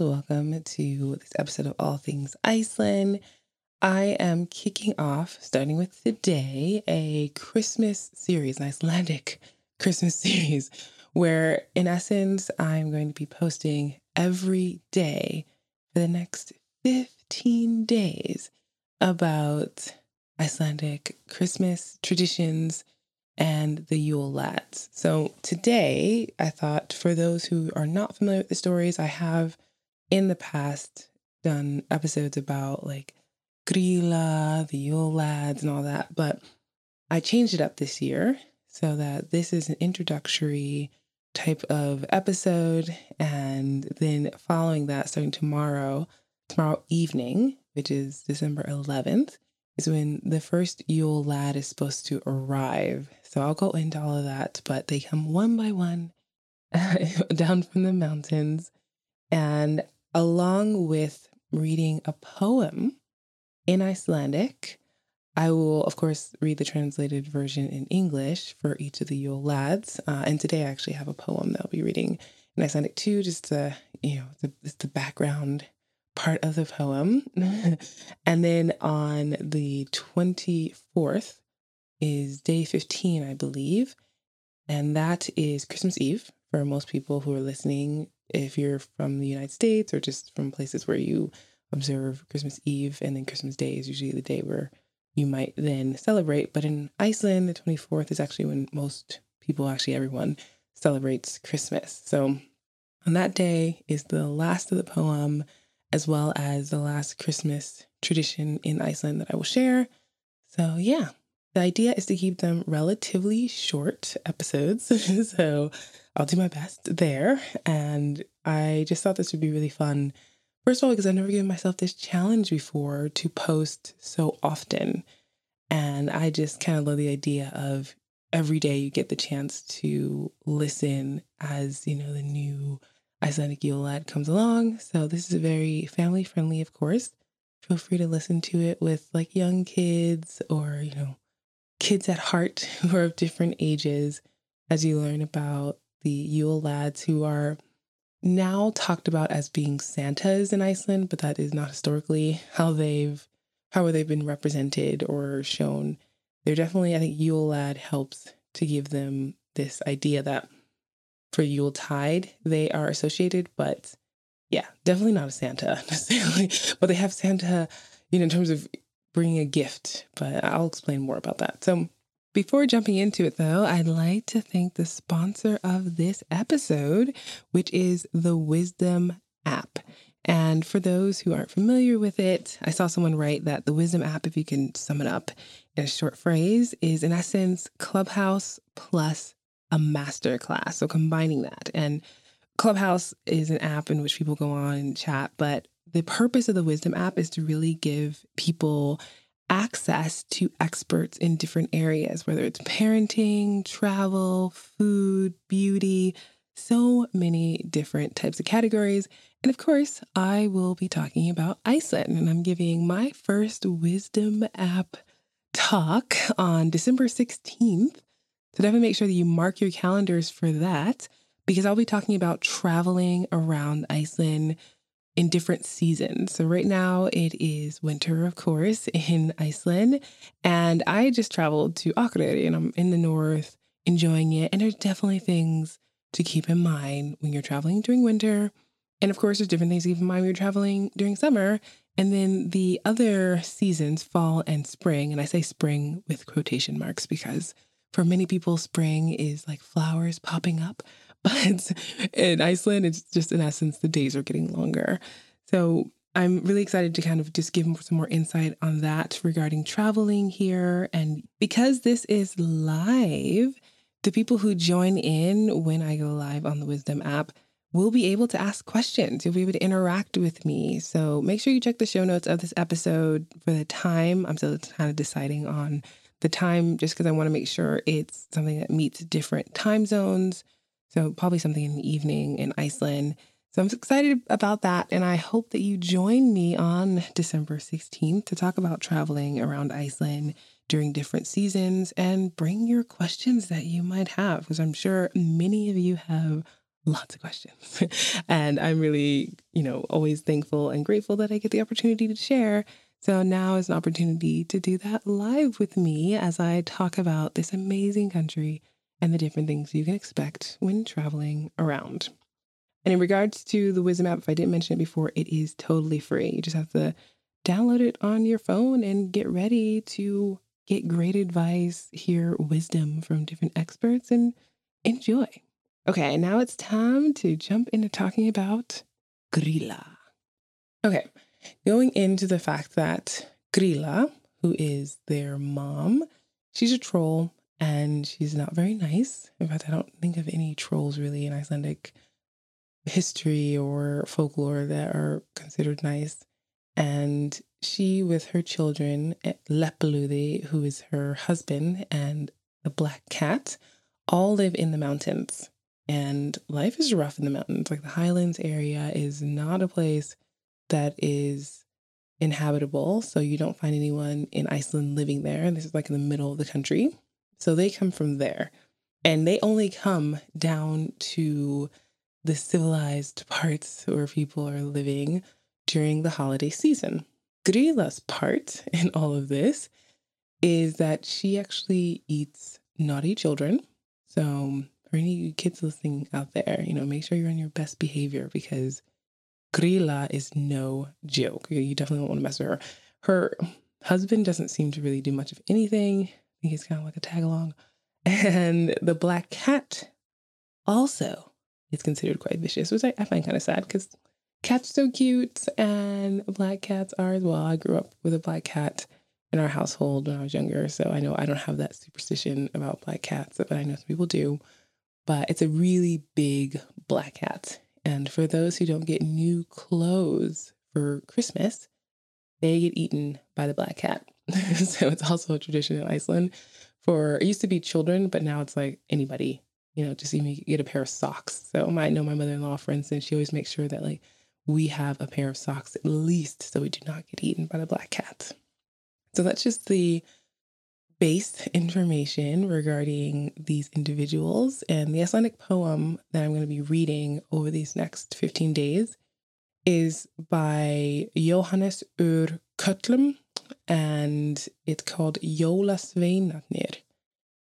Welcome to this episode of All Things Iceland. I am kicking off, starting with today, a Christmas series, an Icelandic Christmas series, where in essence, I'm going to be posting every day for the next 15 days about Icelandic Christmas traditions and the Yule Lads. So today, I thought for those who are not familiar with the stories, I have in the past done episodes about like Grýla, the Yule Lads, and all that, but I changed it up this year so that this is an introductory type of episode. And then following that, starting tomorrow, tomorrow evening, which is December 11th, is when the first Yule lad is supposed to arrive. So I'll go into all of that, but they come one by one down from the mountains. And along with reading a poem in Icelandic, I will, of course, read the translated version in English for each of the Yule lads. Uh, and today I actually have a poem that I'll be reading in Icelandic too, just to, you know, the, the background part of the poem. and then on the 24th is day 15, I believe. And that is Christmas Eve for most people who are listening. If you're from the United States or just from places where you observe Christmas Eve, and then Christmas Day is usually the day where you might then celebrate. But in Iceland, the 24th is actually when most people, actually everyone, celebrates Christmas. So on that day is the last of the poem as well as the last Christmas tradition in Iceland that I will share. So, yeah, the idea is to keep them relatively short episodes. so, I'll do my best there. And I just thought this would be really fun. First of all, because I've never given myself this challenge before to post so often. And I just kind of love the idea of every day you get the chance to listen as, you know, the new Icelandic Yule Lad comes along. So this is very family friendly, of course. Feel free to listen to it with like young kids or, you know, kids at heart who are of different ages as you learn about the Yule lads who are now talked about as being Santas in Iceland, but that is not historically how they've how they've been represented or shown. They're definitely, I think Yule lad helps to give them this idea that for Yule Tide, they are associated, but yeah, definitely not a Santa necessarily. but they have Santa, you know, in terms of bringing a gift. But I'll explain more about that. So before jumping into it, though, I'd like to thank the sponsor of this episode, which is the Wisdom app. And for those who aren't familiar with it, I saw someone write that the Wisdom app, if you can sum it up in a short phrase, is in essence Clubhouse plus a master class. So combining that. And Clubhouse is an app in which people go on and chat, but the purpose of the Wisdom app is to really give people access to experts in different areas, whether it's parenting, travel, food, beauty, so many different types of categories. And of course, I will be talking about Iceland, and I'm giving my first Wisdom app talk on December 16th so definitely make sure that you mark your calendars for that because I'll be talking about traveling around Iceland in different seasons. So right now it is winter, of course, in Iceland. And I just traveled to Akureyri and I'm in the north enjoying it. And there's definitely things to keep in mind when you're traveling during winter. And of course, there's different things to keep in mind when you're traveling during summer. And then the other seasons, fall and spring. And I say spring with quotation marks because for many people, spring is like flowers popping up. But in Iceland, it's just in essence, the days are getting longer. So I'm really excited to kind of just give some more insight on that regarding traveling here. And because this is live, the people who join in when I go live on the Wisdom app will be able to ask questions. You'll be able to interact with me. So make sure you check the show notes of this episode for the time. I'm still kind of deciding on the time just because I want to make sure it's something that meets different time zones. So, probably something in the evening in Iceland. So, I'm excited about that. And I hope that you join me on December 16th to talk about traveling around Iceland during different seasons and bring your questions that you might have, because I'm sure many of you have lots of questions. and I'm really, you know, always thankful and grateful that I get the opportunity to share. So now is an opportunity to do that live with me as I talk about this amazing country and the different things you can expect when traveling around. And in regards to the Wisdom app, if I didn't mention it before, it is totally free. You just have to download it on your phone and get ready to get great advice, hear wisdom from different experts, and enjoy. Okay, now it's time to jump into talking about Grýla. Okay, going into the fact that Grýla, who is their mom, she's a troll and she's not very nice. In fact, I don't think of any trolls really in Icelandic history or folklore that are considered nice. And she, with her children, eh, Leppalúði, who is her husband, and the black cat, all live in the mountains. And life is rough in the mountains. Like the highlands area is not a place that is inhabitable. So you don't find anyone in Iceland living there. This is like in the middle of the country. So they come from there. And they only come down to the civilized parts where people are living during the holiday season. Grýla's part in all of this is that she actually eats naughty children. So, for any kids listening out there, you know, make sure you're on your best behavior because Grýla is no joke. You definitely don't want to mess with her. Her husband doesn't seem to really do much of anything. He's kind of like a tag along. And the black cat also is considered quite vicious, which I, I find kind of sad because cats are so cute and black cats are as well. I grew up with a black cat in our household when I was younger, so I know I don't have that superstition about black cats, but I know some people do. But it's a really big black cat. And for those who don't get new clothes for Christmas, they get eaten by the black cat. so it's also a tradition in Iceland for it used to be children, but now it's like anybody you know, just even get a pair of socks. So I know my mother-in-law, for instance, she always makes sure that like we have a pair of socks at least so we do not get eaten by the black cat. So that's just the base information regarding these individuals. And the Icelandic poem that I'm going to be reading over these next 15 days is by Johannes Ur Kötlum and it's called Jólasveinarnir.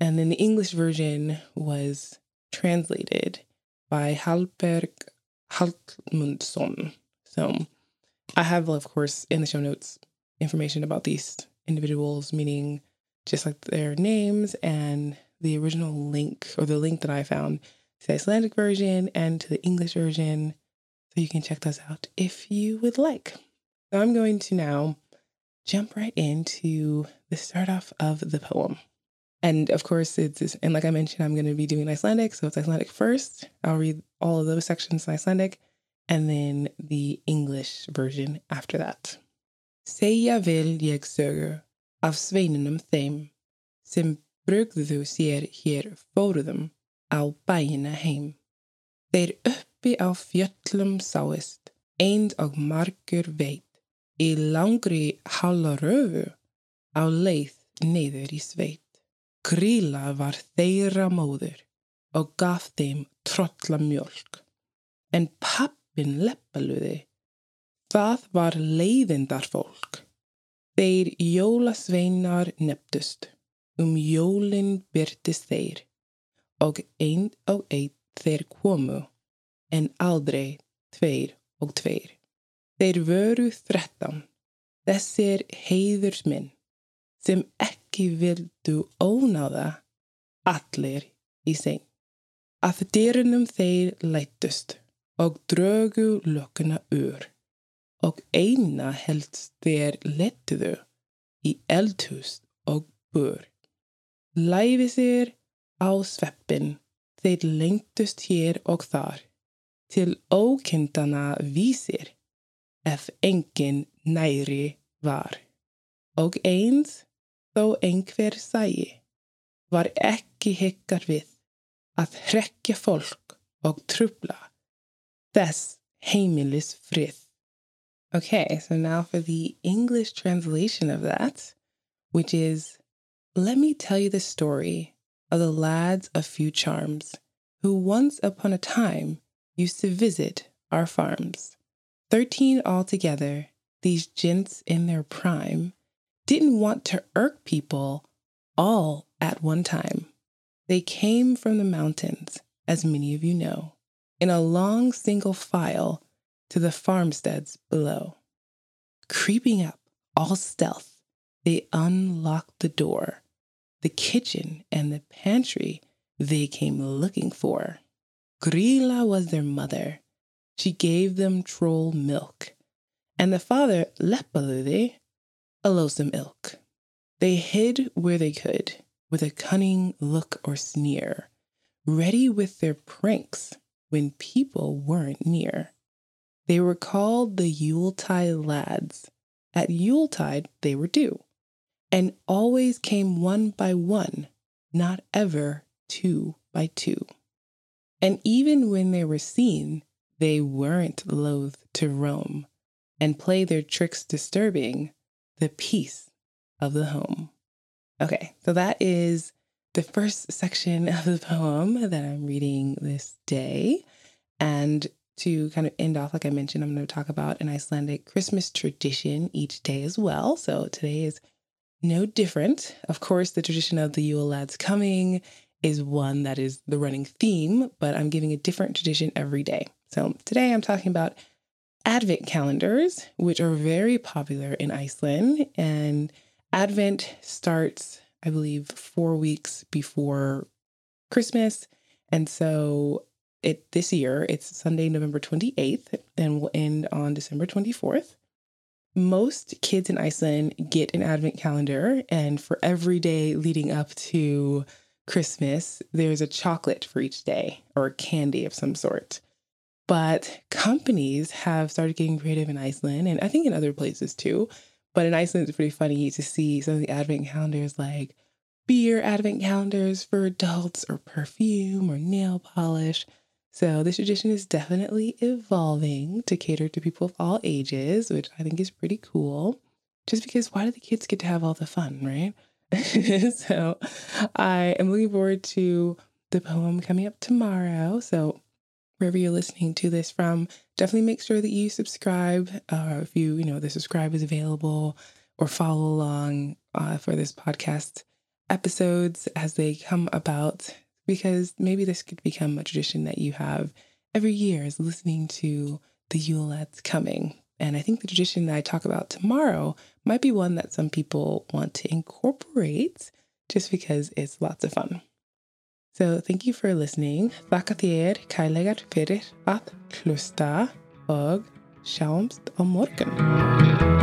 And then the English version was translated by Hallberg Hallmundsson. So I have, of course, in the show notes information about these individuals, meaning just like their names and the original link or the link that I found to the Icelandic version and to the English version. So you can check those out if you would like. So I'm going to now jump right into the start off of the poem. And of course, it's, and like I mentioned, I'm going to be doing Icelandic. So it's Icelandic first. I'll read all of those sections in Icelandic and then the English version after that. Segja vil ég sögu af sveinunum þeim sem brugðu sér hér fóruðum á bæina heim. Þeir uppi á fjöllum sáist, eind og margur veit, í langri hallaröfu á leið neyður í sveit. Kríla var þeirra móður og gaf þeim trotla mjölk. En pappin leppaluði, það var leiðindar fólk. Þeir jólasveinar nefndust, um jólinn byrtist þeir og einn og einn þeir komu en aldrei tveir og tveir. Þeir vöru þrettan, þessir heiðursminn sem ekki vildu ónáða allir í sein. Að dyrunum þeir lættust og drögu lökuna ur og eina helst þeir lettuðu í eldhús og bur. Læfi sér á sveppin þeir lengtust hér og þar til ókendana vísir ef engin næri var. Og eins þó einhver sæi, var ekki hyggar við að hrekja fólk og trubla þess heimilis frið. Okay, so now for the English translation of that, which is Let me tell you the story of the lads of few charms who once upon a time used to visit our farms. Thirteen altogether, these gents in their prime didn't want to irk people all at one time. They came from the mountains, as many of you know, in a long single file to the farmsteads below. Creeping up, all stealth, they unlocked the door. The kitchen and the pantry they came looking for. Grýla was their mother. She gave them troll milk. And the father, Leppalúði, a loathsome ilk. They hid where they could, with a cunning look or sneer, ready with their pranks when people weren't near. They were called the Yuletide lads. At Yuletide, they were due, and always came one by one, not ever two by two. And even when they were seen, they weren't loath to roam and play their tricks disturbing the peace of the home. Okay, so that is the first section of the poem that I'm reading this day. And to kind of end off, like I mentioned, I'm going to talk about an Icelandic Christmas tradition each day as well. So today is no different. Of course, the tradition of the Yule lads coming is one that is the running theme, but I'm giving a different tradition every day. So today I'm talking about Advent calendars, which are very popular in Iceland. And Advent starts, I believe, four weeks before Christmas. And so it this year it's Sunday, November 28th, and will end on December 24th. Most kids in Iceland get an advent calendar, and for every day leading up to Christmas, there's a chocolate for each day or candy of some sort. But companies have started getting creative in Iceland, and I think in other places too. But in Iceland, it's pretty funny to see some of the advent calendars like beer advent calendars for adults, or perfume, or nail polish. So this tradition is definitely evolving to cater to people of all ages, which I think is pretty cool. Just because why do the kids get to have all the fun, right? so I am looking forward to the poem coming up tomorrow. So wherever you're listening to this from, definitely make sure that you subscribe. Uh, if you, you know, the subscribe is available or follow along uh, for this podcast episodes as they come about, because maybe this could become a tradition that you have every year is listening to the Yule Lads coming. And I think the tradition that I talk about tomorrow might be one that some people want to incorporate just because it's lots of fun. So thank you for listening. Þakka þér kærlegar fyrir að hlusta og sjáumst á morgun.